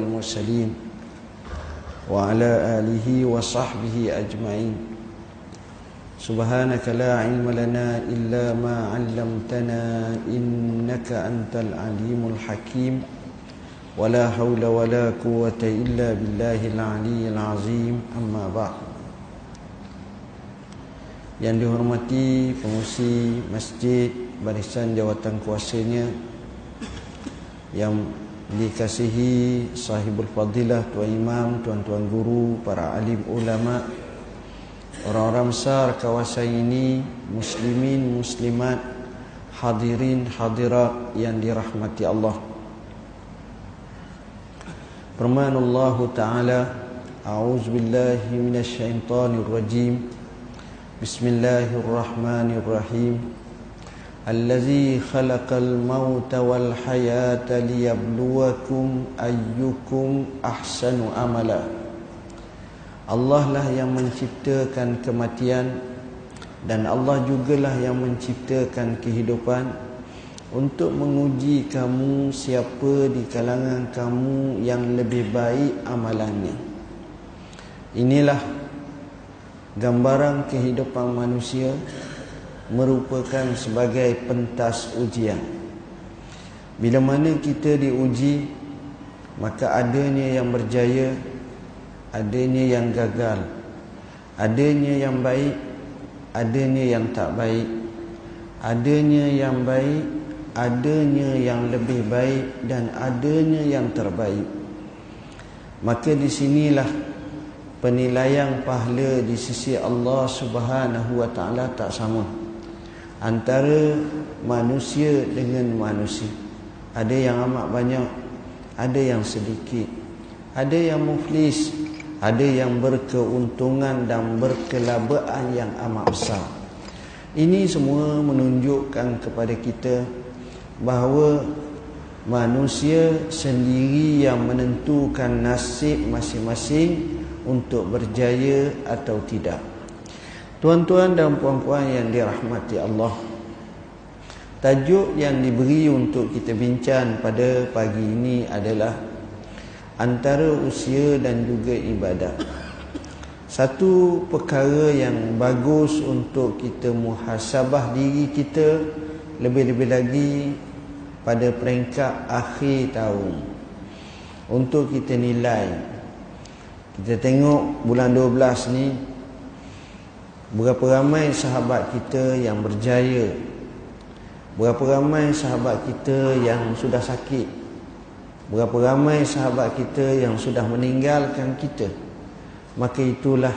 المرسلين وعلى آله وصحبه أجمعين سبحانك لا علم لنا إلا ما علمتنا إنك أنت العليم الحكيم ولا حول ولا قوة إلا بالله العلي العظيم أما بعد yang dihormati pengusi masjid barisan jawatan kuasanya yang dikasihi sahibul fadilah tuan imam tuan-tuan guru para alim ulama orang-orang besar kawasan ini muslimin muslimat hadirin hadirat yang dirahmati Allah. Firman Allah taala a'udzu billahi minasyaitonir rajim bismillahirrahmanirrahim الذي خلق الموت والحياة ليبلوكم أيكم أحسن أملا Allah lah yang menciptakan kematian dan Allah jugalah yang menciptakan kehidupan untuk menguji kamu siapa di kalangan kamu yang lebih baik amalannya. Inilah gambaran kehidupan manusia merupakan sebagai pentas ujian. Bila mana kita diuji, maka adanya yang berjaya, adanya yang gagal, adanya yang baik, adanya yang tak baik, adanya yang baik, adanya yang lebih baik dan adanya yang terbaik. Maka di sinilah penilaian pahala di sisi Allah Subhanahu wa taala tak sama antara manusia dengan manusia. Ada yang amat banyak, ada yang sedikit. Ada yang muflis, ada yang berkeuntungan dan berkelabaan yang amat besar. Ini semua menunjukkan kepada kita bahawa manusia sendiri yang menentukan nasib masing-masing untuk berjaya atau tidak. Tuan-tuan dan puan-puan yang dirahmati Allah Tajuk yang diberi untuk kita bincang pada pagi ini adalah Antara usia dan juga ibadat. Satu perkara yang bagus untuk kita muhasabah diri kita Lebih-lebih lagi pada peringkat akhir tahun. Untuk kita nilai Kita tengok bulan 12 ni Berapa ramai sahabat kita yang berjaya? Berapa ramai sahabat kita yang sudah sakit? Berapa ramai sahabat kita yang sudah meninggalkan kita? Maka itulah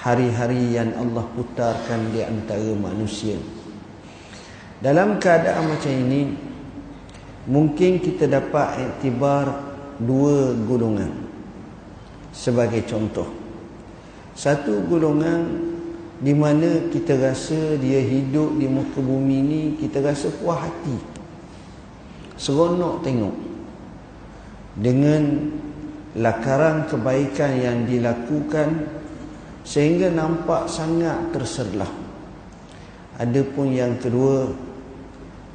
hari-hari yang Allah putarkan di antara manusia. Dalam keadaan macam ini Mungkin kita dapat iktibar dua golongan. Sebagai contoh Satu golongan di mana kita rasa dia hidup di muka bumi ni kita rasa puas hati. Seronok tengok. Dengan lakaran kebaikan yang dilakukan sehingga nampak sangat terserlah. Adapun yang kedua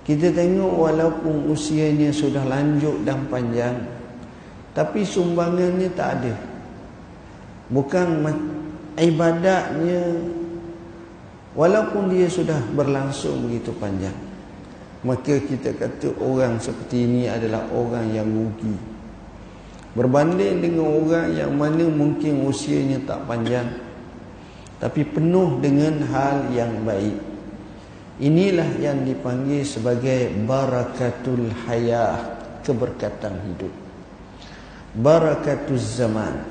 kita tengok walaupun usianya sudah lanjut dan panjang tapi sumbangannya tak ada. Bukan ibadatnya Walaupun dia sudah berlangsung begitu panjang Maka kita kata orang seperti ini adalah orang yang rugi. Berbanding dengan orang yang mana mungkin usianya tak panjang Tapi penuh dengan hal yang baik. Inilah yang dipanggil sebagai Barakatul Hayah Keberkatan hidup. Barakatul Zaman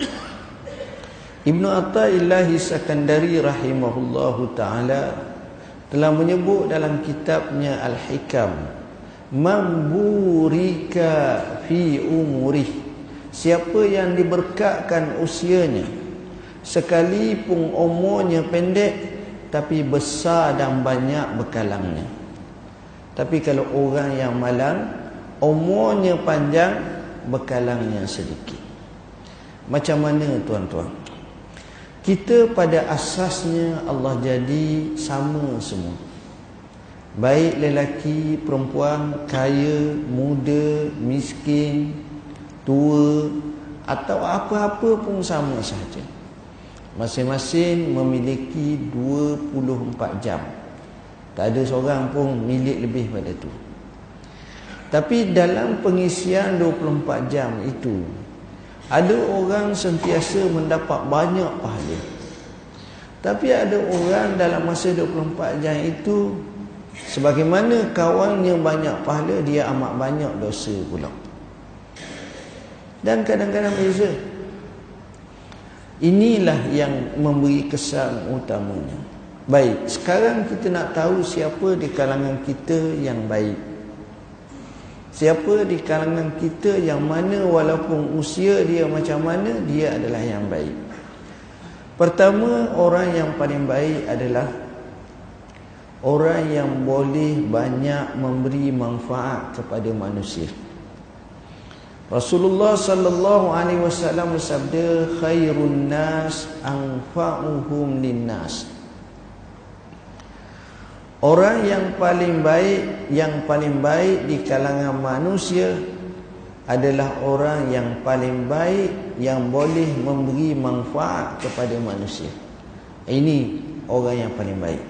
Ibnu Athaillah Sakandari rahimahullahu taala telah menyebut dalam kitabnya Al-Hikam mamburika fi umurih siapa yang diberkatkan usianya sekalipun umurnya pendek tapi besar dan banyak bekalangnya. Tapi kalau orang yang malang umurnya panjang bekalangnya sedikit. Macam mana tuan-tuan kita pada asasnya Allah jadi sama semua Baik lelaki, perempuan, kaya, muda, miskin tua atau apa-apa pun sama saja. Masing-masing memiliki 24 jam. Tak ada seorang pun milik lebih pada tu. Tapi dalam pengisian 24 jam itu ada orang sentiasa mendapat banyak pahala. Tapi ada orang dalam masa 24 jam itu sebagaimana kawannya banyak pahala dia amat banyak dosa pula. Dan kadang-kadang beza. Inilah yang memberi kesan utamanya. Baik, sekarang kita nak tahu siapa di kalangan kita yang baik. Siapa di kalangan kita yang mana walaupun usia dia macam mana, dia adalah yang baik. Pertama, orang yang paling baik adalah orang yang boleh banyak memberi manfaat kepada manusia. Rasulullah sallallahu alaihi wasallam bersabda khairun nas anfa'uhum linnas. Orang yang paling baik yang paling baik di kalangan manusia adalah orang yang paling baik yang boleh memberi manfaat kepada manusia. Ini orang yang paling baik.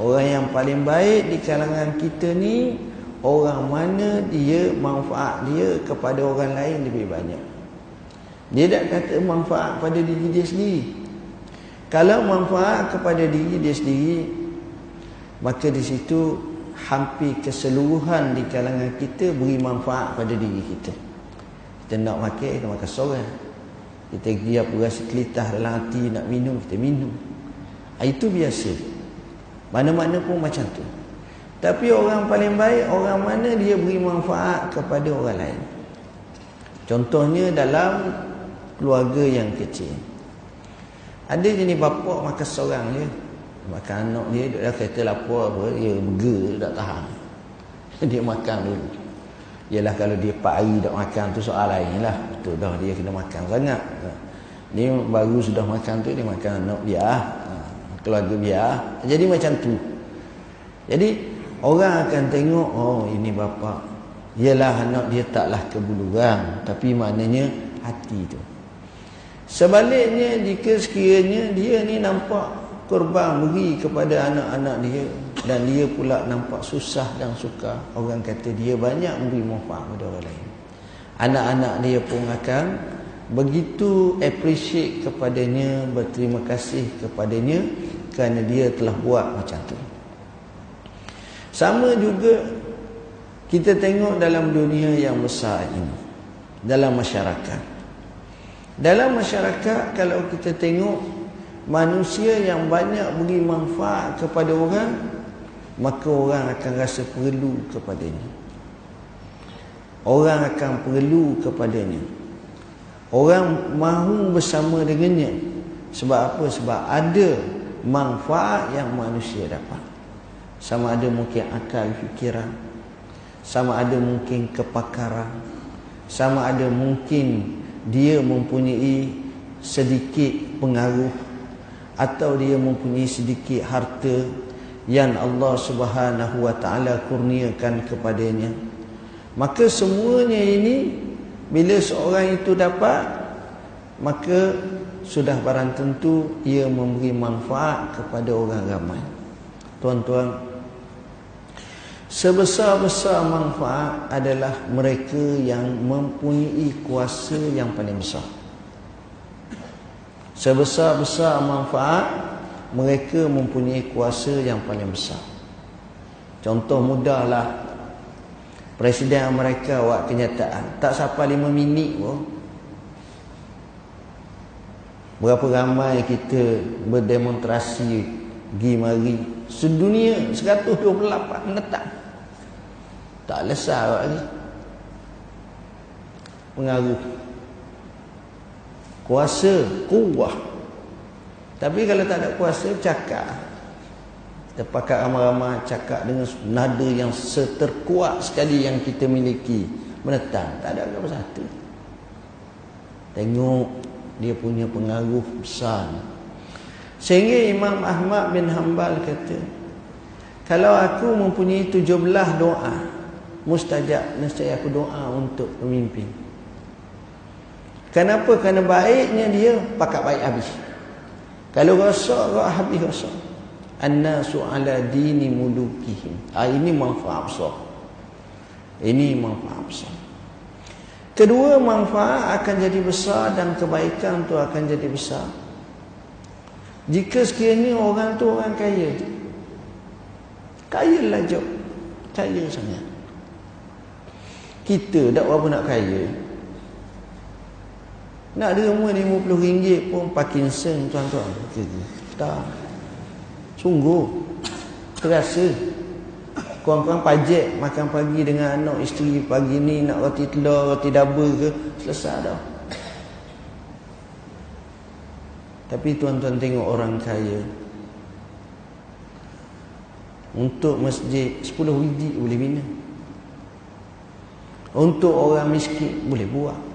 Orang yang paling baik di kalangan kita ni orang mana dia manfaat dia kepada orang lain lebih banyak. Dia tak kata manfaat pada diri dia sendiri. Kalau manfaat kepada diri dia sendiri, maka di situ hampir keseluruhan di kalangan kita beri manfaat pada diri kita. Kita nak makan, kita makan seorang. Kita dia berasa kelitah dalam hati nak minum, kita minum. Itu biasa. Mana-mana pun macam tu. Tapi orang paling baik orang mana dia beri manfaat kepada orang lain. Contohnya dalam keluarga yang kecil. Ada jenis bapa makan seorang je. Makan anak dia duduk dalam kereta lapar apa, dia berger, tak tahan. Dia makan dulu. Yalah kalau dia 4 hari tak makan tu soal lain lah. Betul dah dia kena makan sangat. Dia baru sudah makan tu dia makan anak dia. Ha, keluarga dia. Jadi macam tu. Jadi Orang akan tengok Oh ini bapa Yalah anak dia taklah kebuluran Tapi maknanya hati tu Sebaliknya jika sekiranya Dia ni nampak korban beri kepada anak-anak dia Dan dia pula nampak susah dan suka Orang kata dia banyak memberi manfaat kepada orang lain Anak-anak dia pun akan Begitu appreciate kepadanya Berterima kasih kepadanya Kerana dia telah buat macam tu sama juga kita tengok dalam dunia yang besar ini. Dalam masyarakat. Dalam masyarakat kalau kita tengok manusia yang banyak beri manfaat kepada orang, maka orang akan rasa perlu kepadanya. Orang akan perlu kepadanya. Orang mahu bersama dengannya. Sebab apa? Sebab ada manfaat yang manusia dapat sama ada mungkin akal fikiran sama ada mungkin kepakaran sama ada mungkin dia mempunyai sedikit pengaruh atau dia mempunyai sedikit harta yang Allah Subhanahu wa taala kurniakan kepadanya maka semuanya ini bila seorang itu dapat maka sudah barang tentu ia memberi manfaat kepada orang ramai tuan-tuan Sebesar-besar manfaat adalah mereka yang mempunyai kuasa yang paling besar. Sebesar-besar manfaat mereka mempunyai kuasa yang paling besar. Contoh mudahlah. Presiden Amerika buat kenyataan tak sampai lima minit pun. Berapa ramai kita berdemonstrasi pergi mari? Sedunia 128 menetap tak lesar lagi. Pengaruh kuasa kuah tapi kalau tak ada kuasa cakap. Terpakat ramai-ramai cakap dengan nada yang seterkuat sekali yang kita miliki. Menetang. Tak ada apa satu. Tengok dia punya pengaruh besar. Sehingga Imam Ahmad bin Hanbal kata kalau aku mempunyai tujuh belah doa mustajab nescaya aku doa untuk pemimpin Kenapa? Kerana baiknya dia pakat baik habis. Kalau rosak, rosak habis rosak. An-nasu ala dini mulukihim. Ah, ini manfaat besar. Ini manfaat besar. Kedua, manfaat akan jadi besar dan kebaikan tu akan jadi besar. Jika sekiranya orang tu orang kaya. Kaya lah jauh. Kaya sangat. Kita tak berapa nak kaya. Nak derma RM50 pun Parkinson tuan-tuan. Tak. Sungguh. Terasa. Kurang-kurang pajak makan pagi dengan anak isteri pagi ni nak roti telur, roti double ke. Selesai dah. Tapi tuan-tuan tengok orang kaya. Untuk masjid 10 biji boleh bina. Untuk orang miskin boleh buat.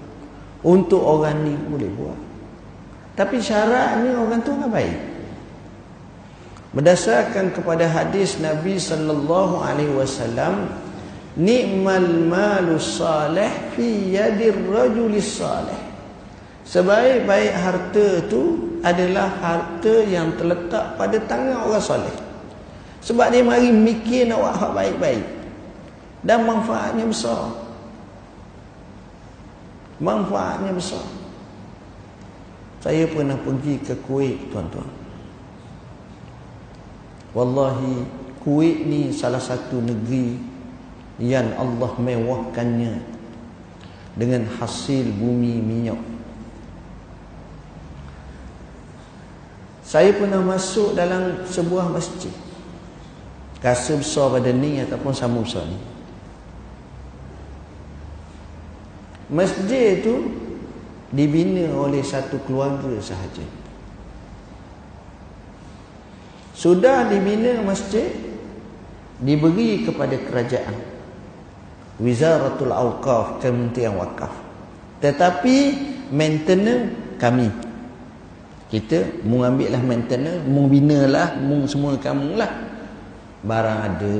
Untuk orang ni boleh buat. Tapi syaratnya orang tu orang baik. Berdasarkan kepada hadis Nabi sallallahu alaihi wasallam, "Ni'mal malu salih fi yadir rajulis salih." Sebaik-baik harta tu adalah harta yang terletak pada tangan orang soleh. Sebab dia mari mikir nak buat hak baik-baik. Dan manfaatnya besar manfaatnya besar. Saya pernah pergi ke Kuwait tuan-tuan. Wallahi Kuwait ni salah satu negeri yang Allah mewahkannya dengan hasil bumi minyak. Saya pernah masuk dalam sebuah masjid. Rasa besar pada ni ataupun sama besar ni Masjid itu dibina oleh satu keluarga sahaja. Sudah dibina masjid diberi kepada kerajaan. Wizaratul Awqaf Kementerian Wakaf. Tetapi maintenance kami. Kita mengambillah maintenance, membinalah, semua kamu lah. Barang ada,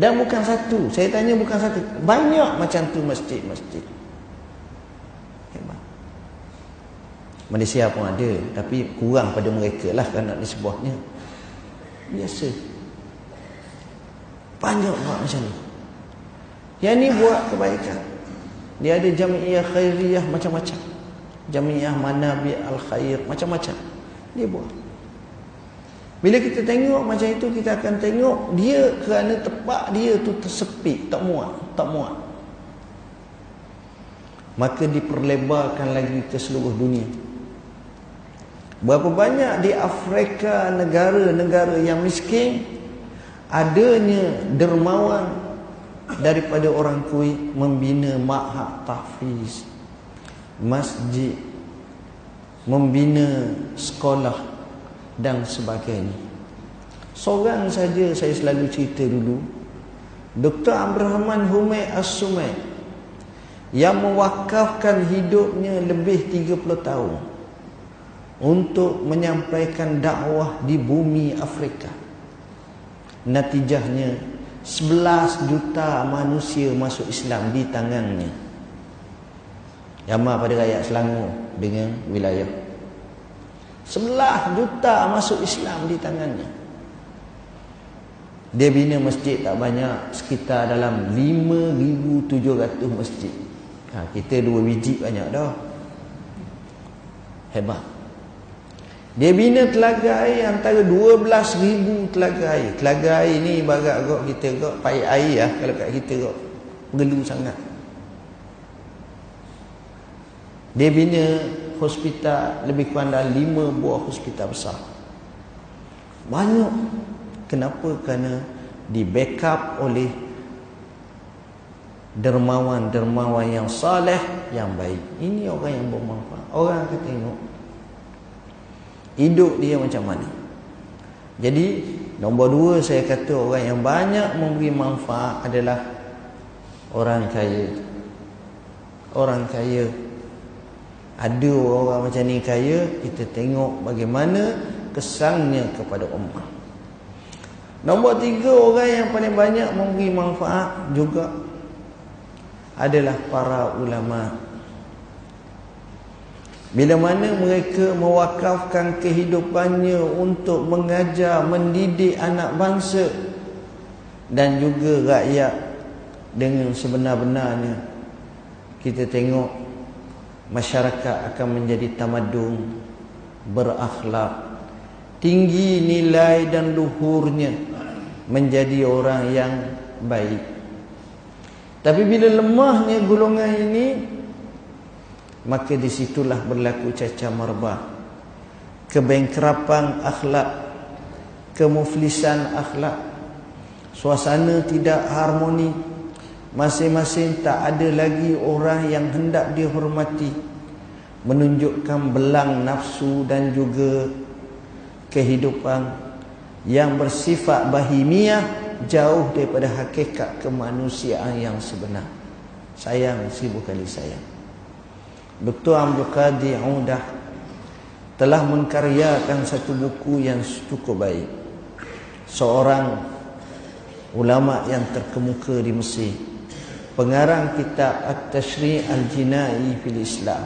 dan bukan satu. Saya tanya bukan satu. Banyak macam tu masjid-masjid. Malaysia pun ada. Tapi kurang pada mereka lah kan nak disebutnya. Biasa. Banyak buat macam ni. Yang ni buat kebaikan. Dia ada jamiah khairiyah macam-macam. Jamiah manabi al-khair macam-macam. Dia buat. Bila kita tengok macam itu kita akan tengok dia kerana tepat dia tu tersepit, tak muat, tak muat. Maka diperlebarkan lagi ke seluruh dunia. Berapa banyak di Afrika negara-negara yang miskin adanya dermawan daripada orang Kuwait membina ma'had tahfiz, masjid, membina sekolah dan sebagainya. Seorang saja saya selalu cerita dulu. Dr. Abrahman Humay As-Sumay yang mewakafkan hidupnya lebih 30 tahun untuk menyampaikan dakwah di bumi Afrika. Natijahnya 11 juta manusia masuk Islam di tangannya. Yama pada rakyat Selangor dengan wilayah Sebelah juta masuk Islam di tangannya. Dia bina masjid tak banyak. Sekitar dalam 5,700 masjid. Ha, kita dua biji banyak dah. Hebat. Dia bina telaga air antara 12,000 telaga air. Telaga air ni barat kok kita kok payah air lah. Kalau kat kita kok perlu sangat. Dia bina hospital lebih kurang dalam lima buah hospital besar. Banyak. Kenapa? Kerana di backup oleh dermawan-dermawan yang saleh yang baik. Ini orang yang bermanfaat. Orang akan tengok hidup dia macam mana. Jadi nombor dua saya kata orang yang banyak memberi manfaat adalah orang kaya. Orang kaya ada orang macam ni kaya kita tengok bagaimana kesannya kepada umat nombor tiga orang yang paling banyak memberi manfaat juga adalah para ulama. Bila mana mereka mewakafkan kehidupannya untuk mengajar, mendidik anak bangsa dan juga rakyat dengan sebenar-benarnya kita tengok masyarakat akan menjadi tamadun berakhlak tinggi nilai dan luhurnya menjadi orang yang baik. Tapi bila lemahnya golongan ini maka disitulah berlaku caca marbah kebengkrapan akhlak kemuflisan akhlak. Suasana tidak harmoni masing-masing tak ada lagi orang yang hendak dihormati menunjukkan belang nafsu dan juga kehidupan yang bersifat bahimiah jauh daripada hakikat kemanusiaan yang sebenar sayang seribu kali sayang Dr. Abdul Qadir Udah telah mengkaryakan satu buku yang cukup baik. Seorang ulama yang terkemuka di Mesir. Pengarang kitab At-Tashri' Al-Jinai fil Islam.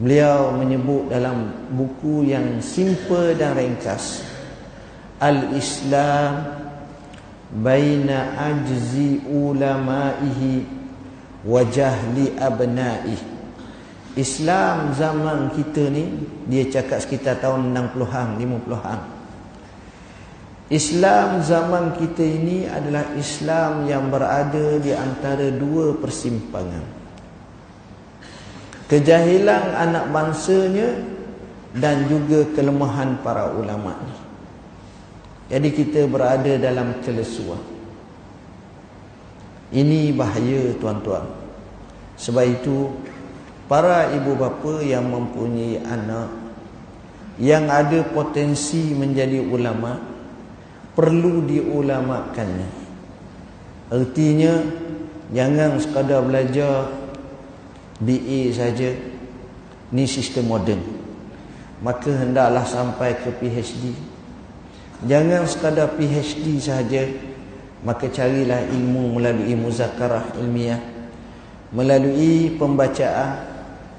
Beliau menyebut dalam buku yang simple dan ringkas. Al-Islam baina ajzi ulama'ihi wajah li abna'i Islam zaman kita ni dia cakap sekitar tahun 60-an 50-an Islam zaman kita ini adalah Islam yang berada di antara dua persimpangan. Kejahilan anak bangsanya dan juga kelemahan para ulama jadi kita berada dalam kelesuan ini bahaya tuan-tuan. Sebab itu para ibu bapa yang mempunyai anak yang ada potensi menjadi ulama perlu diulamakannya. Artinya jangan sekadar belajar BA saja. Ni sistem moden. Maka hendaklah sampai ke PhD. Jangan sekadar PhD saja maka carilah ilmu melalui muzakarah ilmiah melalui pembacaan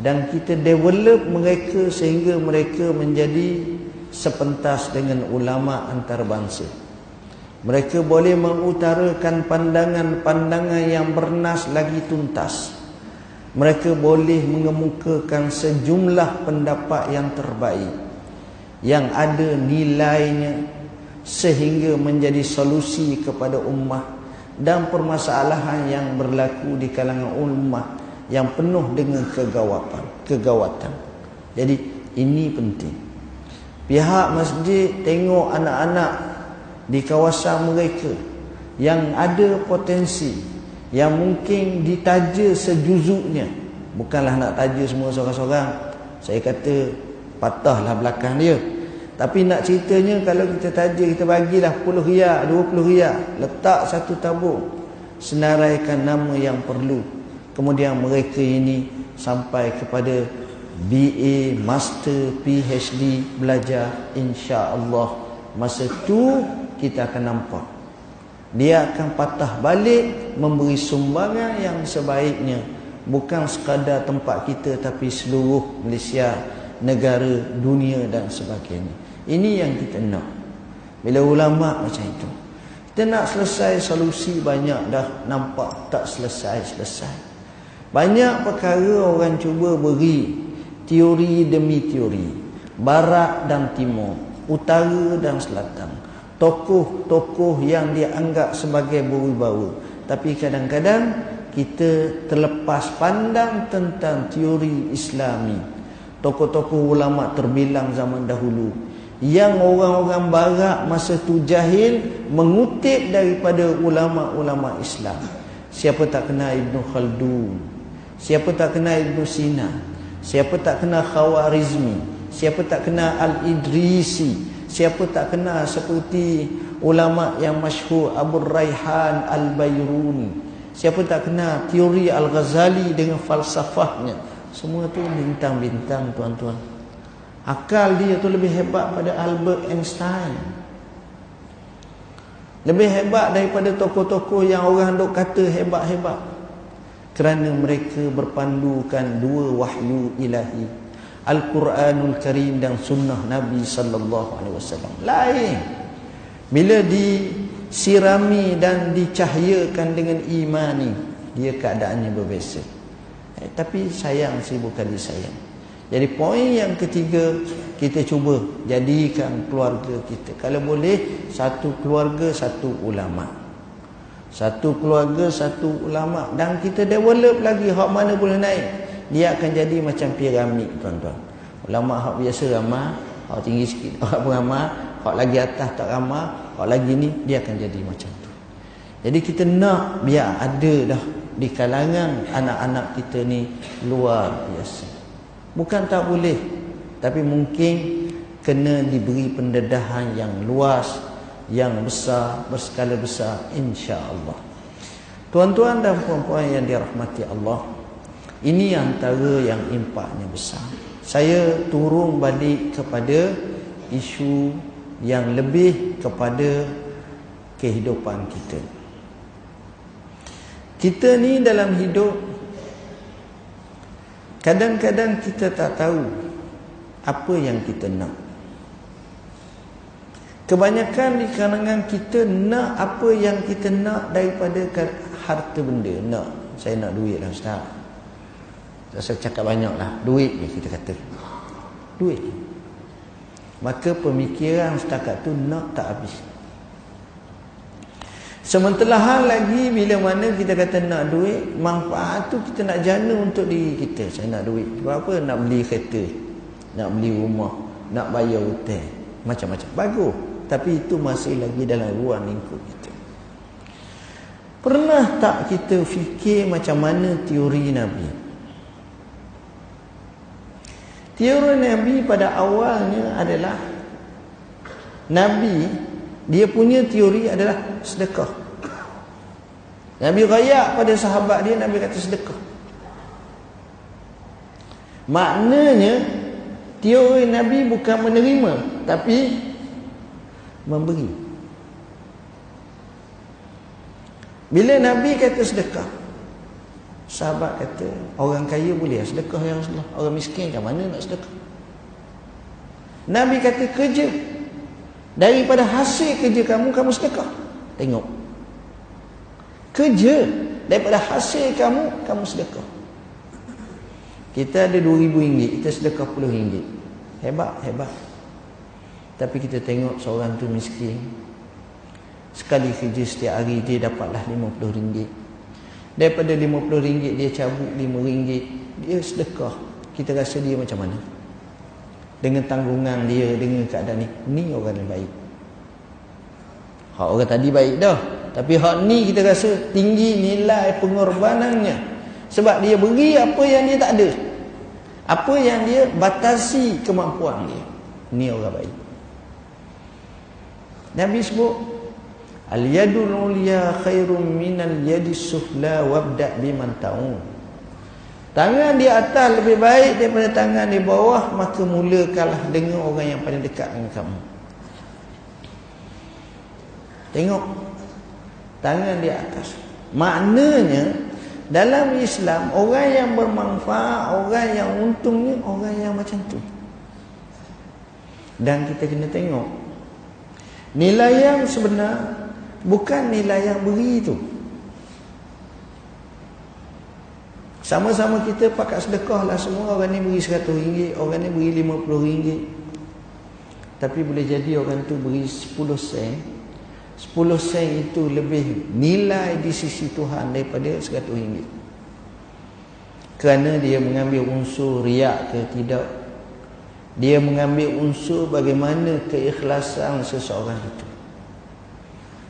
dan kita develop mereka sehingga mereka menjadi sepentas dengan ulama antarabangsa mereka boleh mengutarakan pandangan-pandangan yang bernas lagi tuntas. Mereka boleh mengemukakan sejumlah pendapat yang terbaik yang ada nilainya sehingga menjadi solusi kepada ummah dan permasalahan yang berlaku di kalangan ummah yang penuh dengan kegawatan kegawatan. Jadi ini penting. Pihak masjid tengok anak-anak di kawasan mereka yang ada potensi yang mungkin ditaja sejuzuknya bukanlah nak taja semua seorang-seorang saya kata patahlah belakang dia tapi nak ceritanya kalau kita taja kita bagilah 10 riak, 20 riak, letak satu tabung, senaraikan nama yang perlu. Kemudian mereka ini sampai kepada BA, Master, PhD belajar insya-Allah. Masa tu kita akan nampak dia akan patah balik memberi sumbangan yang sebaiknya bukan sekadar tempat kita tapi seluruh Malaysia, negara, dunia dan sebagainya. Ini yang kita nak. Bila ulama macam itu. Kita nak selesai solusi banyak dah nampak tak selesai-selesai. Banyak perkara orang cuba beri teori demi teori. Barat dan timur, utara dan selatan. Tokoh-tokoh yang dianggap sebagai berwibawa. Tapi kadang-kadang kita terlepas pandang tentang teori islami. Tokoh-tokoh ulama terbilang zaman dahulu yang orang-orang barat masa tu jahil mengutip daripada ulama-ulama Islam. Siapa tak kenal Ibn Khaldun? Siapa tak kenal Ibn Sina? Siapa tak kenal Khawarizmi? Siapa tak kenal Al-Idrisi? Siapa tak kenal seperti ulama yang masyhur Abu Raihan Al-Bayruni? Siapa tak kenal teori Al-Ghazali dengan falsafahnya? Semua tu bintang-bintang tuan-tuan. Akal dia tu lebih hebat pada Albert Einstein. Lebih hebat daripada tokoh-tokoh yang orang dok kata hebat-hebat. kerana mereka berpandukan dua wahyu ilahi Al-Quranul Karim dan sunnah Nabi sallallahu alaihi wasallam. Lain. Bila disirami dan dicahayakan dengan imani, dia keadaannya berbeza. Eh, tapi sayang sih bukan disayang. Jadi poin yang ketiga kita cuba jadikan keluarga kita. Kalau boleh satu keluarga satu ulama. Satu keluarga, satu ulama dan kita develop lagi hak mana boleh naik. Dia akan jadi macam piramid tuan-tuan. Ulama hak biasa ramah, hak tinggi sikit hak ramah, hak lagi atas tak ramah, hak lagi ni dia akan jadi macam tu. Jadi kita nak biar ada dah di kalangan anak-anak kita ni luar biasa. Bukan tak boleh, tapi mungkin kena diberi pendedahan yang luas yang besar berskala besar insya-Allah. Tuan-tuan dan puan-puan yang dirahmati Allah, ini antara yang impaknya besar. Saya turun balik kepada isu yang lebih kepada kehidupan kita. Kita ni dalam hidup kadang-kadang kita tak tahu apa yang kita nak. Kebanyakan di kalangan kita nak apa yang kita nak daripada harta benda. Nak. Saya nak duit lah Ustaz. Saya cakap banyak lah. Duit je kita kata. Duit. Maka pemikiran setakat tu nak tak habis. Sementara hal lagi bila mana kita kata nak duit, manfaat tu kita nak jana untuk diri kita. Saya nak duit. Sebab apa? Nak beli kereta. Nak beli rumah. Nak bayar hutang. Macam-macam. Bagus tapi itu masih lagi dalam ruang lingkup kita pernah tak kita fikir macam mana teori Nabi teori Nabi pada awalnya adalah Nabi dia punya teori adalah sedekah Nabi rayak pada sahabat dia Nabi kata sedekah maknanya teori Nabi bukan menerima tapi memberi. Bila Nabi kata sedekah, sahabat kata, orang kaya boleh sedekah ya Rasulullah. Orang miskin macam mana nak sedekah? Nabi kata kerja. Daripada hasil kerja kamu, kamu sedekah. Tengok. Kerja. Daripada hasil kamu, kamu sedekah. Kita ada RM2,000, kita sedekah RM10. Hebat, hebat. Tapi kita tengok seorang tu miskin. Sekali kerja setiap hari dia dapatlah RM50. Daripada RM50 dia cabut RM5. Dia sedekah. Kita rasa dia macam mana? Dengan tanggungan dia, dengan keadaan ni. Ni orang yang baik. Hak orang tadi baik dah. Tapi hak ni kita rasa tinggi nilai pengorbanannya. Sebab dia beri apa yang dia tak ada. Apa yang dia batasi kemampuan dia. Ni orang baik. Nabi sebut al yadul ulya khairum minal yadis sufla wabda biman taun. Tangan di atas lebih baik daripada tangan di bawah maka mulakanlah dengan orang yang paling dekat dengan kamu. Tengok tangan di atas. Maknanya dalam Islam orang yang bermanfaat, orang yang untungnya orang yang macam tu. Dan kita kena tengok Nilai yang sebenar bukan nilai yang beri itu. Sama-sama kita pakat sedekah lah semua orang ni beri seratus ringgit, orang ni beri lima puluh ringgit. Tapi boleh jadi orang tu beri sepuluh sen. Sepuluh sen itu lebih nilai di sisi Tuhan daripada seratus ringgit. Kerana dia mengambil unsur riak ke tidak dia mengambil unsur bagaimana keikhlasan seseorang itu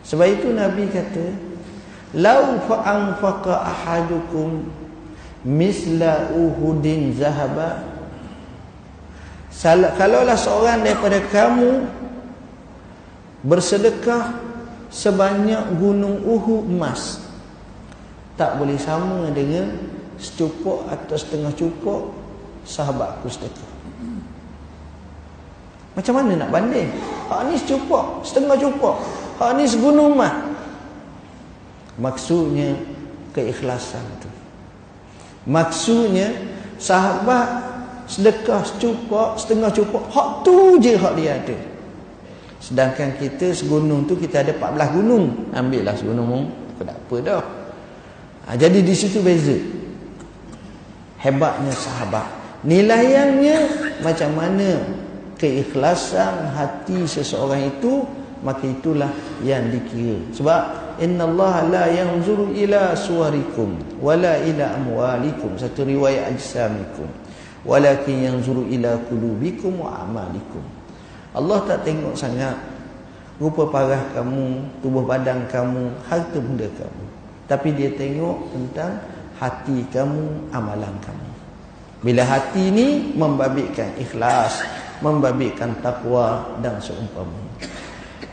sebab itu Nabi kata lau fa'anfaqa ahadukum misla uhudin zahaba kalaulah seorang daripada kamu bersedekah sebanyak gunung Uhud emas tak boleh sama dengan secupuk atau setengah cupuk sahabatku sedekah macam mana nak banding? Hak ni secupuk, setengah cupuk. Hak ni segunung mah. Maksudnya keikhlasan tu. Maksudnya sahabat sedekah secupak, setengah cupak, hak tu je hak dia ada. Sedangkan kita segunung tu kita ada 14 gunung. Ambillah segunung tak apa dah. Ha, jadi di situ beza. Hebatnya sahabat. Nilaiannya macam mana keikhlasan hati seseorang itu maka itulah yang dikira. Sebab innallaha la yanzuru ila suwarikum wala ila amwalikum. Satu riwayat ajsamikum. Walakin yanzuru ila qulubikum wa amalikum. Allah tak tengok sangat rupa parah kamu tubuh badan kamu harta benda kamu. Tapi dia tengok tentang hati kamu amalan kamu. Bila hati ini membabitkan ikhlas membabitkan takwa dan seumpamanya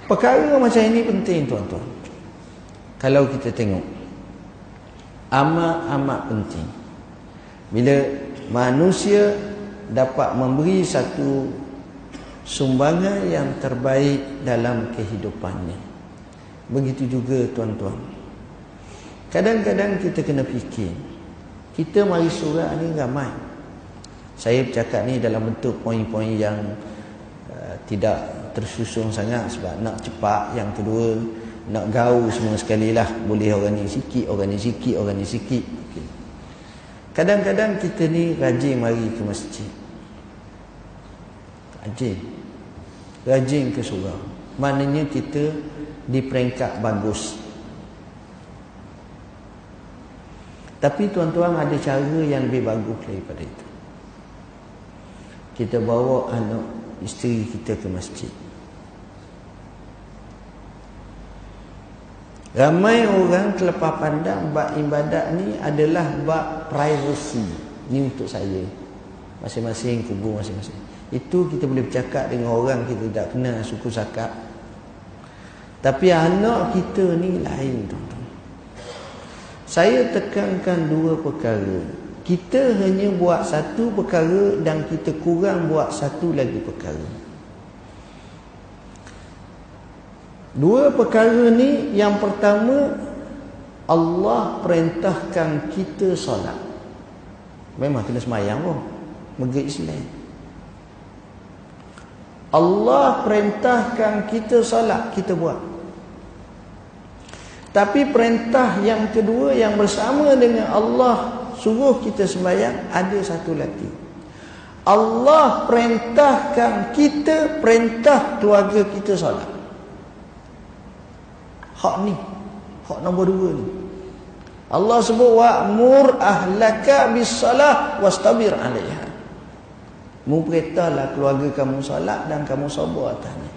Perkara macam ini penting tuan-tuan. Kalau kita tengok. Amat-amat penting. Bila manusia dapat memberi satu sumbangan yang terbaik dalam kehidupannya. Begitu juga tuan-tuan. Kadang-kadang kita kena fikir. Kita mari surah ni ramai. Saya bercakap ni dalam bentuk poin-poin yang uh, tidak tersusun sangat sebab nak cepat yang kedua nak gaul semua sekali lah. Boleh orang ni sikit orang ni sikit orang ni sikit. Kadang-kadang kita ni rajin mari ke masjid. Rajin. Rajin ke surau. Maknanya kita di peringkat bagus. Tapi tuan-tuan ada cara yang lebih bagus daripada itu. Kita bawa anak isteri kita ke masjid Ramai orang terlepas pandang bab ibadat ni adalah bab privacy. Ni untuk saya. Masing-masing kubu masing-masing. Itu kita boleh bercakap dengan orang kita tak kenal suku sakap. Tapi anak kita ni lain tuan-tuan. Saya tekankan dua perkara. Kita hanya buat satu perkara dan kita kurang buat satu lagi perkara. Dua perkara ni yang pertama Allah perintahkan kita solat. Memang kena semayang pun. Megit Islam. Allah perintahkan kita solat, kita buat. Tapi perintah yang kedua yang bersama dengan Allah suruh kita sembahyang ada satu lagi. Allah perintahkan kita perintah keluarga kita solat. Hak ni. Hak nombor dua ni. Allah sebut wa'mur ahlaka bis-salah wastabir 'alaiha. Mu keluarga kamu solat dan kamu sabar atasnya.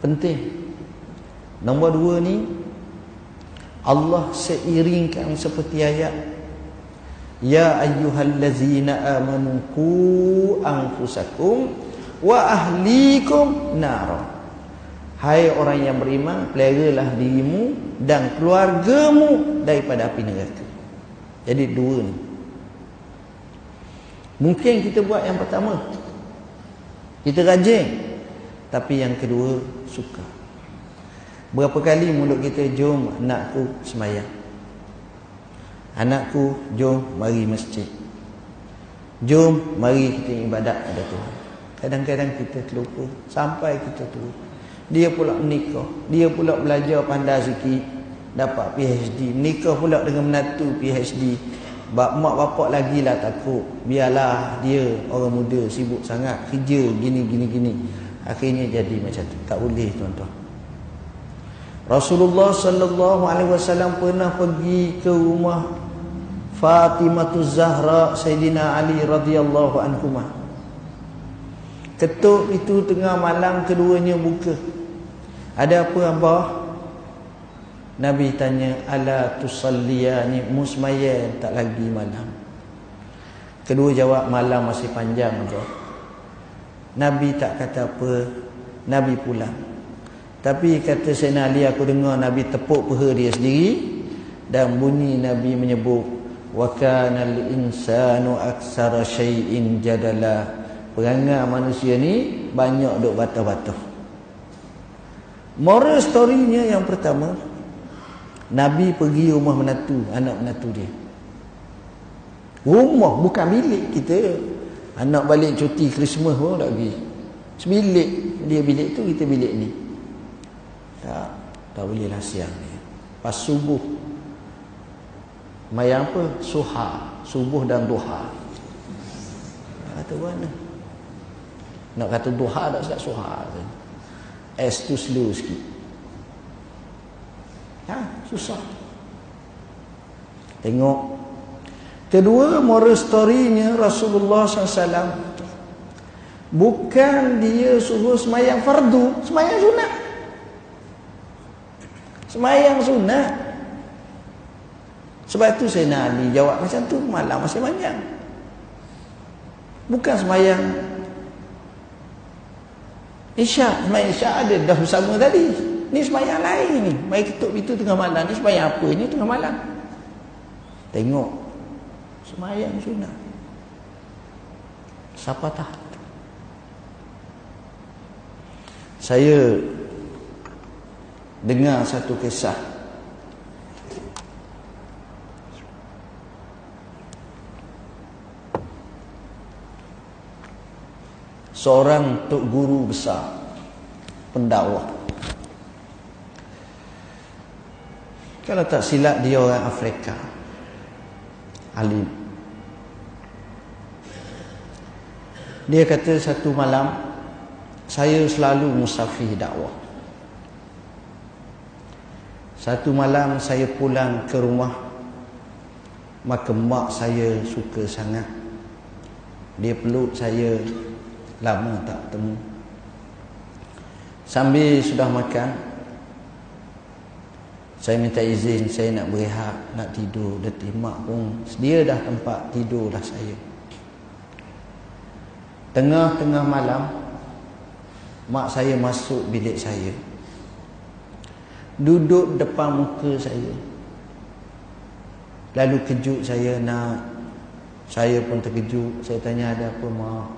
Penting. Nombor dua ni Allah seiringkan seperti ayat Ya ayyuhallazina amanu qu anfusakum wa ahlikum nara Hai orang yang beriman, peliharalah dirimu dan keluargamu daripada api neraka. Jadi dua ni. Mungkin kita buat yang pertama. Kita rajin. Tapi yang kedua, suka. Berapa kali mulut kita, jom anakku semayang. Anakku, jom mari masjid. Jom mari kita ibadat pada Tuhan. Kadang-kadang kita terlupa. Sampai kita terlupa. Dia pula menikah. Dia pula belajar pandai sikit. Dapat PhD. Nikah pula dengan menatu PhD. Bak mak bapak lagi lah takut. Biarlah dia orang muda sibuk sangat. Kerja gini gini gini. Akhirnya jadi macam tu. Tak boleh tuan-tuan. Rasulullah sallallahu alaihi wasallam pernah pergi ke rumah Fatimah Zahra Sayyidina Ali radhiyallahu anhu. Ketuk itu tengah malam keduanya buka. Ada apa abah? Nabi tanya, "Ala tusalliyani musmaya tak lagi malam?" Kedua jawab, "Malam masih panjang abah." Nabi tak kata apa, Nabi pulang. Tapi kata Sayyidina Ali aku dengar Nabi tepuk paha dia sendiri dan bunyi Nabi menyebut wa kana al-insanu aksara shay'in jadala. Perangai manusia ni banyak duk bata-bata. Moral storynya yang pertama Nabi pergi rumah menatu, anak menatu dia. Rumah bukan bilik kita. Anak balik cuti Christmas pun tak pergi. Sebilik. Dia bilik tu, kita bilik ni. Tak, tak boleh lah siang ni. Pas subuh. Mayang apa? Suha. Subuh dan duha. Kata mana? Nak kata duha tak sedap suha. S tu slow sikit. Ha, susah. Tengok. Kedua, moral story-nya Rasulullah SAW. Bukan dia suruh semayang fardu, semayang sunat. Semayang sunat. Sebab tu saya nak jawab macam tu, malam masih banyak. Bukan semayang Isyak, semayang isyak ada dah bersama tadi. Ni semayang lain ni. Mai ketuk itu tengah malam. Ni semayang apa ni tengah malam. Tengok. Semayang sunat. Siapa tahu. Saya dengar satu kisah. Seorang tok guru besar pendakwah. Kalau tak silap dia orang Afrika. Alim. Dia kata satu malam saya selalu musafir dakwah. Satu malam saya pulang ke rumah maka mak saya suka sangat. Dia peluk saya lama tak temu. Sambil sudah makan saya minta izin saya nak berehat, nak tidur. Detik mak pun sedia dah tempat tidur dah saya. Tengah-tengah malam mak saya masuk bilik saya. Duduk depan muka saya. Lalu kejut saya nak saya pun terkejut. Saya tanya ada apa mak?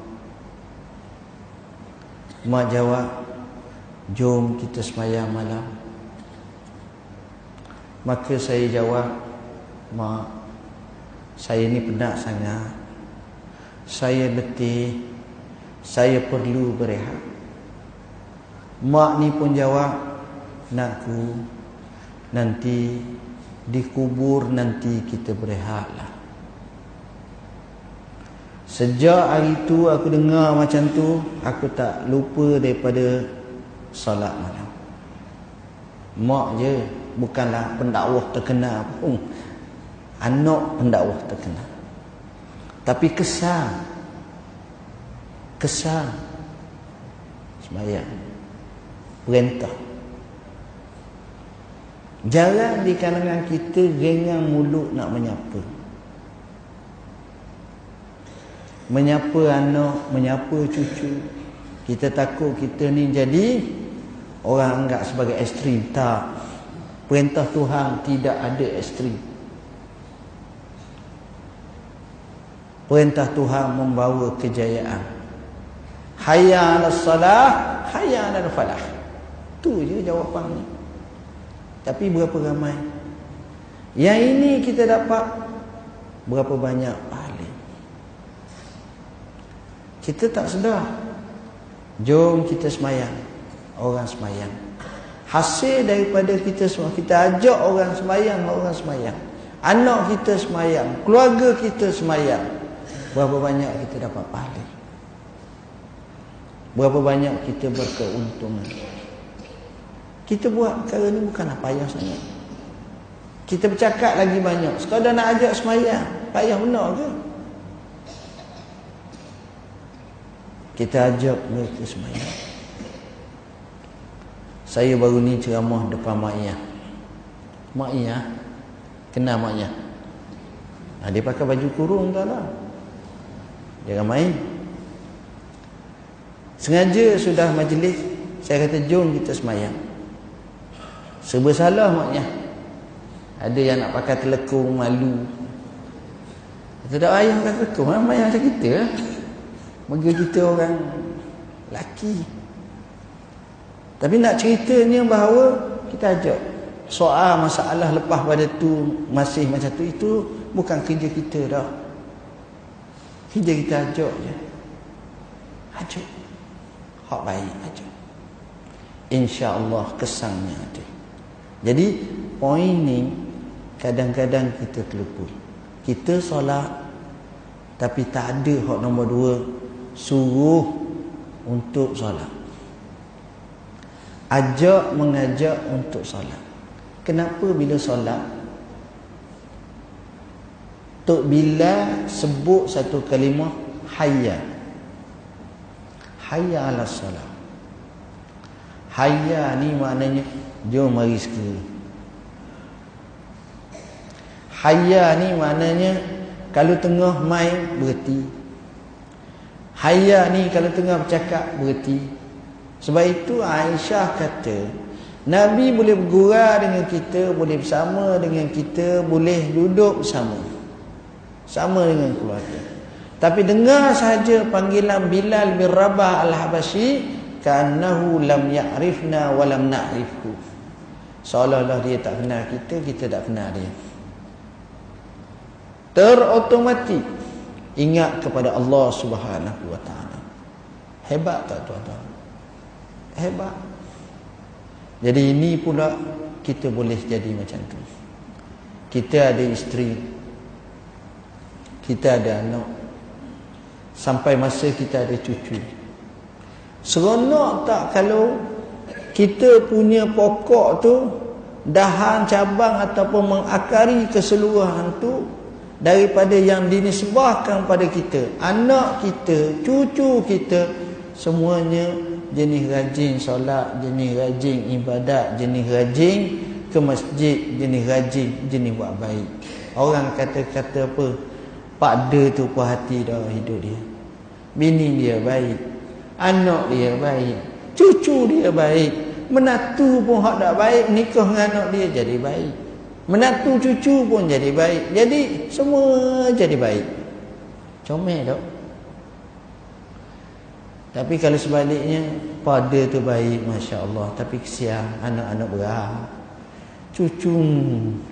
Mak jawab, "Jom kita semayang malam." Maka saya jawab Mak Saya ni penat sangat. Saya letih. Saya perlu berehat. Mak ni pun jawab Nakku Nanti Dikubur nanti kita berehatlah Sejak hari tu aku dengar macam tu Aku tak lupa daripada Salat malam. Mak je bukanlah pendakwah terkenal pun. Anak pendakwah terkenal. Tapi kesan kesan semayang perintah. Jarang di kalangan kita gengang mulut nak menyapa menyapa anak menyapa cucu kita takut kita ni jadi orang anggap sebagai ekstrim tak Perintah Tuhan tidak ada ekstrim. Perintah Tuhan membawa kejayaan. Hayya 'alas salah, hayya 'alal falah. Tu je jawapannya. Tapi berapa ramai? Yang ini kita dapat berapa banyak? Kita tak sedar. Jom kita semayang. Orang semayang. Hasil daripada kita semua Kita ajak orang semayang Orang semayang Anak kita semayang Keluarga kita semayang Berapa banyak kita dapat pahala Berapa banyak kita berkeuntungan Kita buat perkara ni bukanlah payah sangat Kita bercakap lagi banyak Sekadar nak ajak semayang Payah benar ke? Kita ajak mereka semayang saya baru ni ceramah depan Mak Iyah. Mak Iyah. Kenal Mak Iyah. Ha, dia pakai baju kurung tak lah. Dia ramai. Sengaja sudah majlis. Saya kata jom kita semayang. Serba salah Mak Iyah. Ada yang nak pakai telekung malu. Kata tak ayah pakai telekung. Ramai macam kita. Bagi kita orang laki. Tapi nak ceritanya bahawa kita ajak. soal masalah lepas pada tu masih macam tu itu bukan kerja kita dah. Kerja kita ajak je. Ajak. Hak baik ajak. insya-Allah kesannya ada. Jadi poin ni kadang-kadang kita terlupa. Kita solat tapi tak ada hak nombor dua suruh untuk solat. Ajak mengajak untuk solat. Kenapa bila solat? Tok Bila sebut satu kalimah hayya. Hayya ala solat. Hayya ni maknanya jom mari sekali. Hayya ni maknanya kalau tengah main berhenti hayya ni kalau tengah bercakap berhenti sebab itu Aisyah kata Nabi boleh bergurau dengan kita Boleh bersama dengan kita Boleh duduk bersama. Sama dengan keluarga. Tapi dengar saja panggilan Bilal bin Rabah al-Habashi Kanahu lam ya'rifna walam na'rifku. Seolah-olah dia tak kenal kita Kita tak kenal dia. Terotomatik Ingat kepada Allah subhanahu wa ta'ala. Hebat tak tuan-tuan? Hebat. Jadi ini pula kita boleh jadi macam tu. Kita ada isteri kita ada anak. Sampai masa kita ada cucu. Seronok tak kalau kita punya pokok tu dahan cabang ataupun mengakari keseluruhan tu daripada yang dinisbahkan pada kita anak kita cucu kita semuanya jenis rajin solat, jenis rajin ibadat, jenis rajin ke masjid, jenis rajin, jenis buat baik. Orang kata-kata apa? Pak de tu puas hati dah hidup dia. Bini dia baik. Anak dia baik. Cucu dia baik. Menatu pun hak tak baik, nikah dengan anak dia jadi baik. Menatu cucu pun jadi baik. Jadi semua jadi baik. Comel tak? Tapi kalau sebaliknya pada tu baik masya-Allah tapi kesian anak-anak berat. Cucu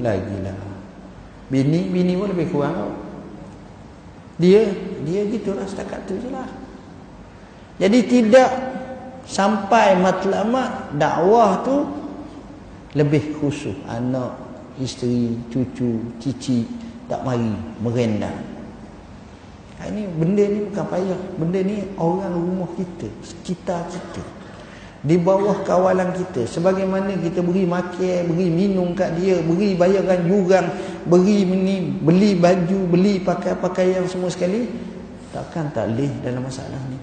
lagi lah. Bini bini pun lebih kurang tau. Dia dia gitulah setakat tu je lah. Jadi tidak sampai matlamat dakwah tu lebih khusus anak, isteri, cucu, cici tak mari merendang. Ha, ini benda ni bukan payah. Benda ni orang rumah kita, sekitar kita. Di bawah kawalan kita. Sebagaimana kita beri makan, beri minum kat dia, beri bayaran jurang, beri ini, beli baju, beli pakai-pakaian semua sekali. Takkan tak leh dalam masalah ni.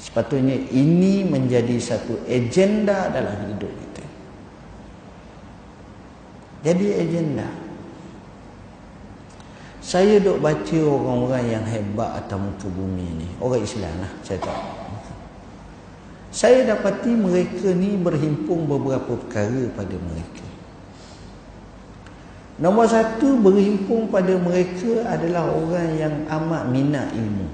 Sepatutnya ini menjadi satu agenda dalam hidup kita. Jadi agenda. Saya duk baca orang-orang yang hebat atas muka bumi ni. Orang Islam lah, saya tahu. Saya dapati mereka ni berhimpun beberapa perkara pada mereka. Nombor satu, berhimpun pada mereka adalah orang yang amat minat ilmu.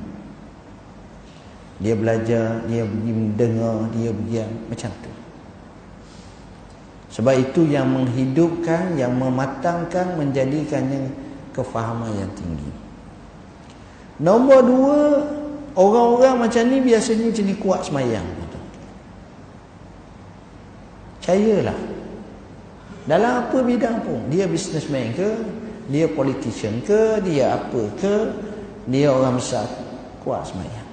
Dia belajar, dia mendengar, dia berdiam, macam tu. Sebab itu yang menghidupkan, yang mematangkan, menjadikannya kefahaman yang tinggi. Nombor dua, orang-orang macam ni biasanya jenis kuat semayang. Percayalah. Dalam apa bidang pun. Dia businessman ke, dia politician ke, dia apa ke, dia orang besar. Kuat semayang.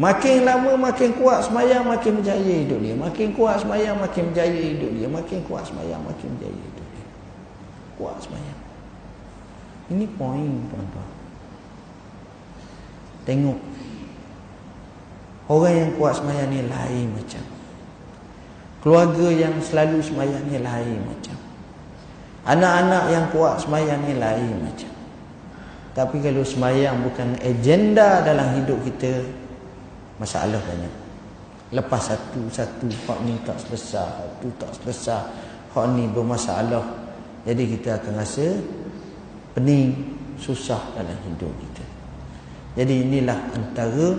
Makin lama makin kuat semayang makin berjaya hidup dia. Makin kuat semayang makin berjaya hidup dia. Makin kuat semayang makin berjaya hidup kuat semayang. Ini poin tuan-tuan. Tengok. Orang yang kuat semayang ni lain macam. Keluarga yang selalu semayang ni lain macam. Anak-anak yang kuat semayang ni lain macam. Tapi kalau semayang bukan agenda dalam hidup kita masalah banyak lepas satu-satu hak ni tak selesai hak tu tak selesai hak ni bermasalah jadi kita akan rasa pening, susah dalam hidup kita. Jadi inilah antara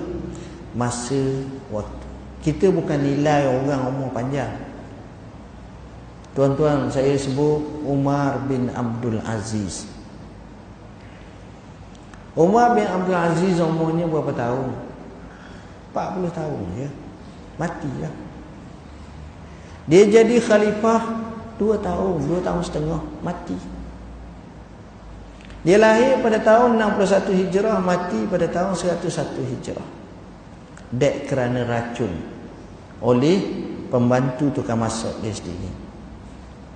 masa waktu. Kita bukan nilai orang umur panjang. Tuan-tuan, saya sebut Umar bin Abdul Aziz. Umar bin Abdul Aziz umurnya berapa tahun? 40 tahun ya. Matilah. Dia jadi khalifah 2 tahun, 2 tahun setengah mati. Dia lahir pada tahun 61 Hijrah, mati pada tahun 101 Hijrah. Dek kerana racun oleh pembantu tukang masak dia sendiri.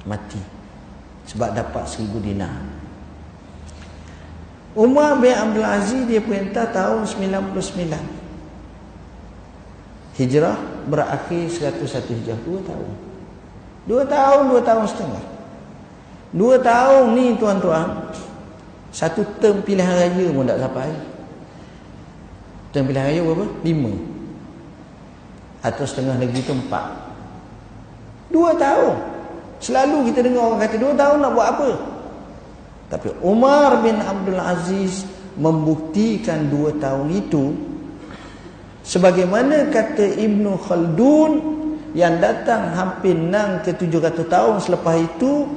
Mati. Sebab dapat seribu dinar. Umar bin Abdul Aziz dia perintah tahun 99. Hijrah berakhir 101 Hijrah. Dua tahun. Dua tahun, dua tahun setengah. Dua tahun ni tuan-tuan. Satu term pilihan raya pun tak sampai. Term pilihan raya berapa? Lima. Atau setengah lagi tu empat. Dua tahun. Selalu kita dengar orang kata dua tahun nak buat apa? Tapi Umar bin Abdul Aziz membuktikan dua tahun itu sebagaimana kata Ibnu Khaldun yang datang hampir 6 ke 700 tahun selepas itu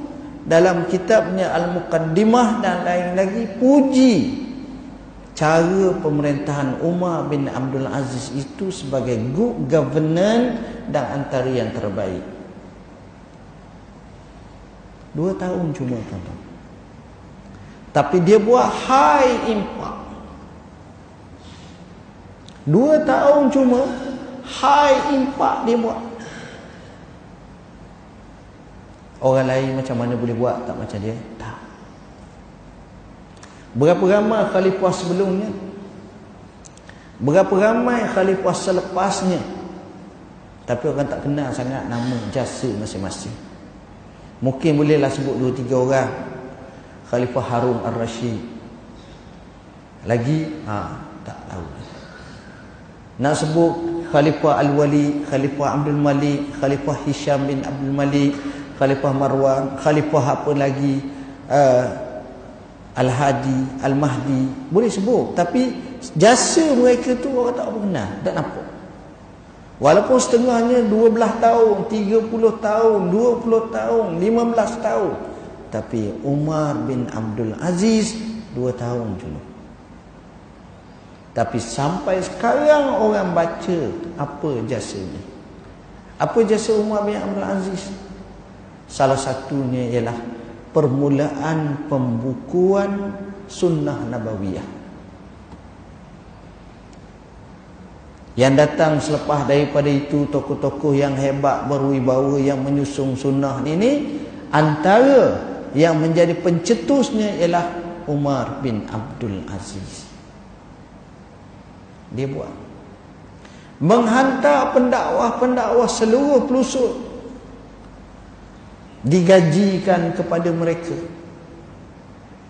dalam kitabnya Al-Muqaddimah dan lain lagi puji cara pemerintahan Umar bin Abdul Aziz itu sebagai good governance dan antara yang terbaik. Dua tahun cuma tuan-tuan. Tapi dia buat high impact. Dua tahun cuma high impact dia buat. Orang lain macam mana boleh buat tak macam dia? Tak. Berapa ramai khalifah sebelumnya? Berapa ramai khalifah selepasnya? Tapi orang tak kenal sangat nama jasa masing-masing. Mungkin bolehlah sebut dua tiga orang. Khalifah Harun Ar-Rashid. Lagi? Ha, tahu. Nak sebut Khalifah Al-Wali, Khalifah Abdul Malik, Khalifah Hisham bin Abdul Malik, Khalifah Marwan, Khalifah apa lagi uh, Al-Hadi, Al-Mahdi. Boleh sebut Tapi jasa mereka tu orang tak kenal Tak nampak. Walaupun setengahnya 12 tahun 30 tahun 20 tahun 15 tahun. Tapi Umar bin Abdul Aziz 2 tahun cuma Tapi sampai sekarang orang baca Apa jasanya Apa jasa Umar bin Abdul Aziz Salah satunya ialah permulaan pembukuan sunnah nabawiyah. Yang datang selepas daripada itu tokoh-tokoh yang hebat berwibawa yang menyusung sunnah ini antara yang menjadi pencetusnya ialah Umar bin Abdul Aziz. Dia buat. Menghantar pendakwah-pendakwah seluruh pelosok digajikan kepada mereka.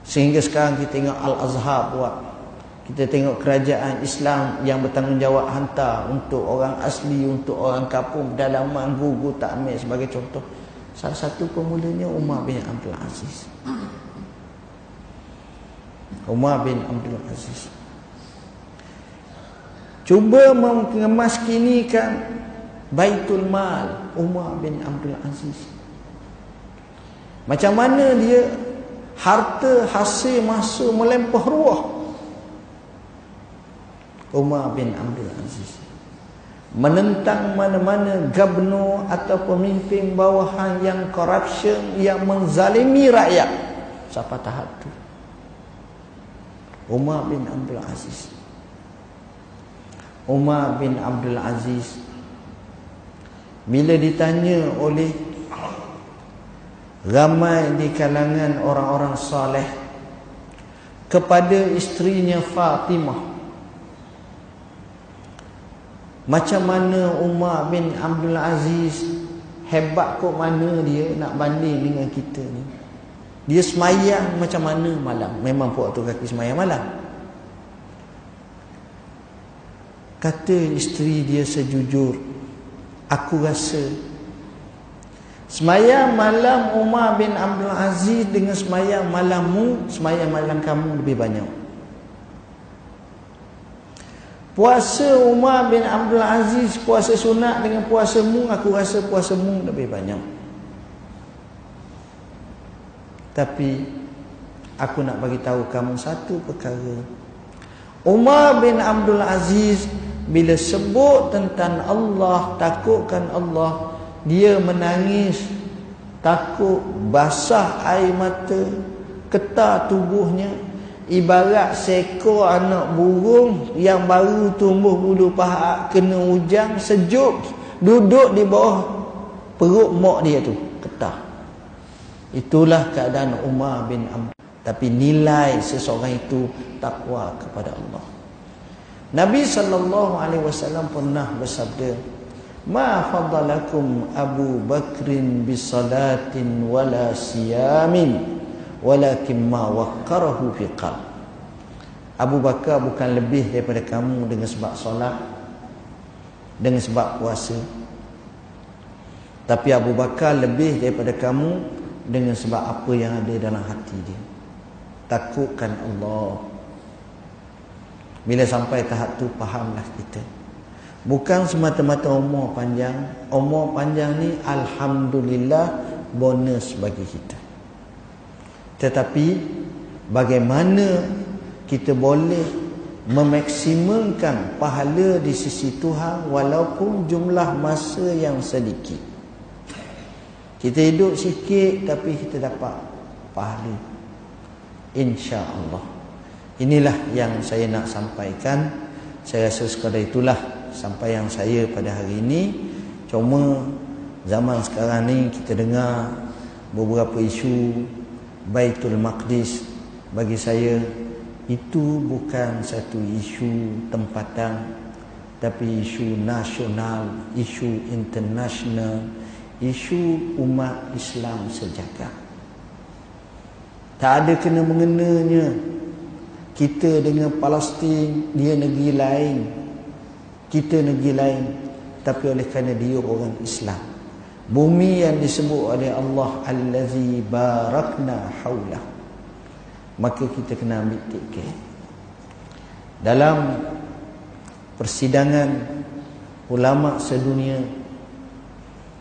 Sehingga sekarang kita tengok Al-Azhar buat. Kita tengok kerajaan Islam yang bertanggungjawab hantar untuk orang asli untuk orang kampung. Dalaman gugu tak sebagai contoh. Salah satu pemulanya Umar bin Abdul Aziz. Umar bin Abdul Aziz cuba mengemaskinikan Baitul Mal Umar bin Abdul Aziz. Macam mana dia harta hasil masa melempah ruah. Umar bin Abdul Aziz. Menentang mana-mana gubernur atau pemimpin bawahan yang corruption yang menzalimi rakyat. Siapa tahap tu? Umar bin Abdul Aziz Umar bin Abdul Aziz. Bila ditanya oleh ramai di kalangan orang-orang soleh kepada isterinya Fatimah macam mana Umar bin Abdul Aziz hebat kok mana dia nak banding dengan kita ni? Dia semayang macam mana malam? Memang puak tu kaki semayang malam kata isteri dia sejujur aku rasa Semayang malam Umar bin Abdul Aziz dengan semayang malammu, semayang malam kamu lebih banyak. Puasa Umar bin Abdul Aziz puasa sunat dengan puasa mu aku rasa puasa mu lebih banyak. Tapi aku nak bagi tahu kamu satu perkara. Umar bin Abdul Aziz bila sebut tentang Allah, takutkan Allah, dia menangis. Takut basah air mata, ketar tubuhnya. Ibarat seekor anak burung yang baru tumbuh bulu paha kena hujan sejuk duduk di bawah perut mak dia tu ketah itulah keadaan Umar bin Am. Tapi nilai seseorang itu takwa kepada Allah Nabi sallallahu alaihi wasallam pernah bersabda ma fadalakum Abu Bakrin bisalatin wala siyamin walakin ma waqqarahu fi qalb Abu Bakar bukan lebih daripada kamu dengan sebab solat dengan sebab puasa. Tapi Abu Bakar lebih daripada kamu dengan sebab apa yang ada dalam hati dia. Takutkan Allah bila sampai tahap tu fahamlah kita bukan semata-mata umur panjang umur panjang ni alhamdulillah bonus bagi kita tetapi bagaimana kita boleh memaksimalkan pahala di sisi Tuhan walaupun jumlah masa yang sedikit. Kita hidup sikit tapi kita dapat pahala. Insya-Allah. Inilah yang saya nak sampaikan. Saya rasa sekadar itulah sampai yang saya pada hari ini. Cuma zaman sekarang ni kita dengar beberapa isu Baitul Maqdis bagi saya itu bukan satu isu tempatan tapi isu nasional, isu internasional, isu umat Islam sejagat. Tak ada kena mengenanya kita dengan Palestin, dia negeri lain. Kita negeri lain. Tapi oleh kerana dia orang Islam bumi yang disebut oleh Allah allazi barakna haulah maka kita kena ambil tiket dalam persidangan ulama sedunia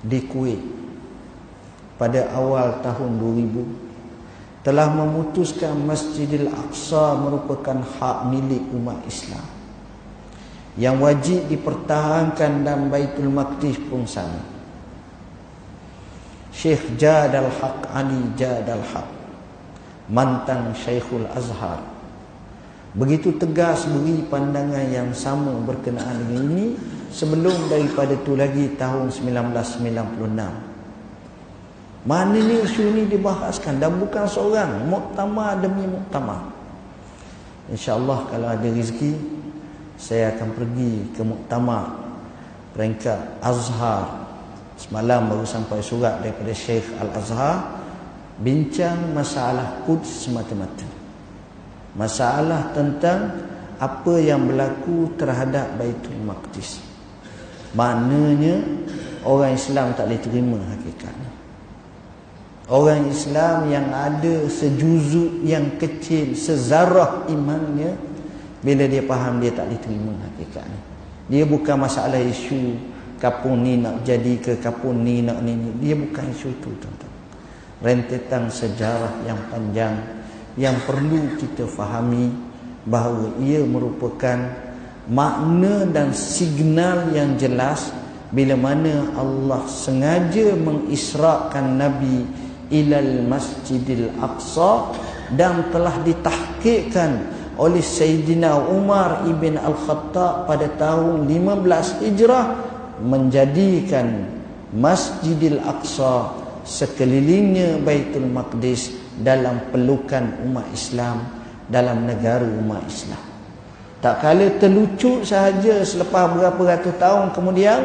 di Kuwait pada awal tahun 2000 telah memutuskan Masjidil Aqsa merupakan hak milik umat Islam. Yang wajib dipertahankan dan Baitul Maqdis pun sama. Syekh Jadal Haq Ali Jadal Haq mantan Syekhul Azhar. Begitu tegas beri pandangan yang sama berkenaan dengan ini sebelum daripada tu lagi tahun 1996 mana ni isu ni dibahaskan dan bukan seorang muktamar demi muktamar. Insyaallah kalau ada rezeki saya akan pergi ke muktamar peringkat Azhar. Semalam baru sampai surat daripada Syekh Al-Azhar Bincang masalah Quds semata-mata. Masalah tentang Apa yang berlaku terhadap Baitul Maqdis. Maknanya Orang Islam tak boleh terima hakikatnya Orang Islam yang ada sejuzuk yang kecil Sezarah imannya Bila dia faham dia tak boleh terima hakikatnya Dia bukan masalah isu kapun ni nak jadi ke kapun ni nak ni, ni. dia bukan isu itu tuan-tuan rentetan sejarah yang panjang yang perlu kita fahami bahawa ia merupakan makna dan signal yang jelas bila mana Allah sengaja mengisrakan Nabi ilal masjidil aqsa dan telah ditahkikkan oleh Sayyidina Umar ibn Al-Khattab pada tahun 15 Hijrah menjadikan Masjidil Aqsa sekelilingnya Baitul Maqdis dalam pelukan umat Islam dalam negara umat Islam. Tak kala terlucut sahaja selepas berapa ratus tahun kemudian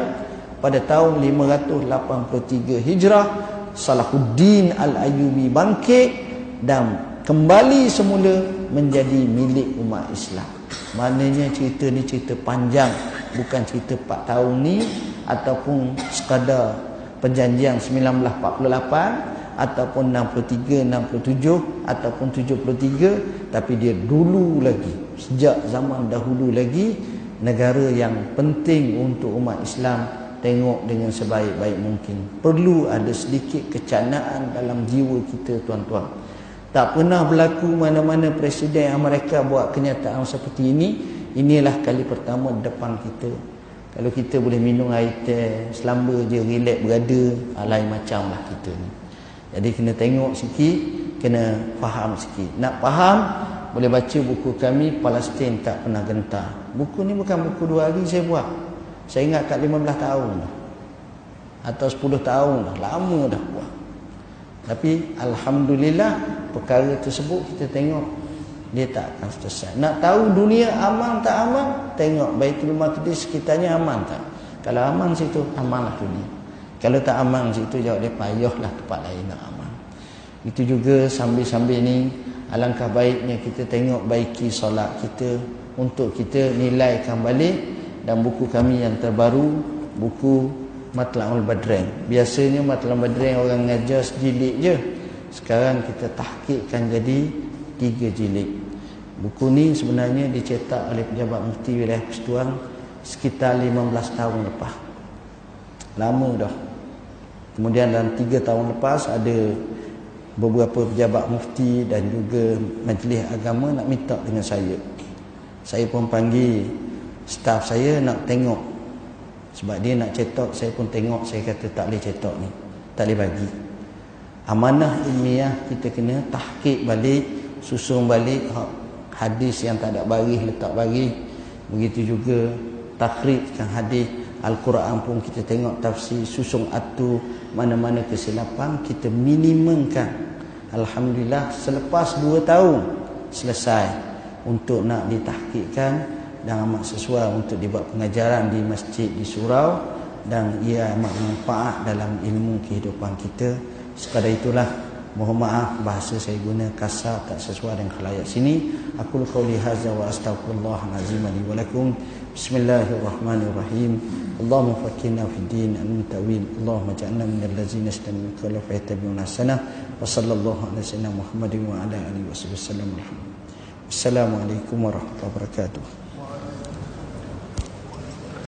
pada tahun 583 Hijrah Salahuddin Al-Ayyubi bangkit dan kembali semula menjadi milik umat Islam. Maknanya cerita ni cerita panjang bukan cerita 4 tahun ni ataupun sekadar perjanjian 1948 ataupun 63 67 ataupun 73 tapi dia dulu lagi sejak zaman dahulu lagi negara yang penting untuk umat Islam tengok dengan sebaik-baik mungkin. Perlu ada sedikit kecanaan dalam jiwa kita tuan-tuan. Tak pernah berlaku mana-mana presiden Amerika buat kenyataan seperti ini. Inilah kali pertama depan kita. Kalau kita boleh minum air teh, selamba je, relax berada, ah, lain macam lah kita ni. Jadi kena tengok sikit, kena faham sikit. Nak faham, boleh baca buku kami, Palestin tak pernah gentar. Buku ni bukan buku dua hari saya buat. Saya ingat kat 15 tahun dah. Atau 10 tahun dah. Lama dah buat. Tapi Alhamdulillah perkara tersebut kita tengok dia tak akan selesai. Nak tahu dunia aman tak aman? Tengok Baitul Maqdis sekitarnya aman tak? Kalau aman situ, amanlah dunia. Kalau tak aman situ, jawab dia payahlah tempat lain nak aman. Itu juga sambil-sambil ni, alangkah baiknya kita tengok baiki solat kita untuk kita nilaikan balik dan buku kami yang terbaru, buku Matla'ul Badren. Biasanya Matla'ul Badren orang ngajar sejilid je. Sekarang kita tahkikkan jadi tiga jilid. Buku ni sebenarnya dicetak oleh pejabat mufti wilayah Persatuan sekitar 15 tahun lepas. Lama dah. Kemudian dalam tiga tahun lepas ada beberapa pejabat mufti dan juga majlis agama nak minta dengan saya. Saya pun panggil staf saya nak tengok. Sebab dia nak cetak saya pun tengok. Saya kata tak boleh cetak ni. Tak boleh bagi. Amanah ilmiah kita kena tahkik balik susun balik. Hadis yang tak ada baris letak baris. Begitu juga takhrijkan hadis. Al-Quran pun kita tengok tafsir susun atu mana-mana kesilapan kita minimumkan. Alhamdulillah selepas 2 tahun selesai untuk nak ditahkikkan dan amat sesuai untuk dibuat pengajaran di masjid di surau. Dan ia amat manfaat dalam ilmu kehidupan kita. Sekadar itulah mohon maaf bahasa saya guna kasar tak sesuai dengan khalayak sini. Aku qauli hadza wa astaghfirullah azim li wa lakum. Bismillahirrahmanirrahim. Allahumma fakkina fid din an tawil. Allahumma ja'alna min allazina istami'u qawla fa yattabi'una sanah wa sallallahu ala sayyidina Muhammadin wa ala alihi wa sallam. Assalamualaikum warahmatullahi wabarakatuh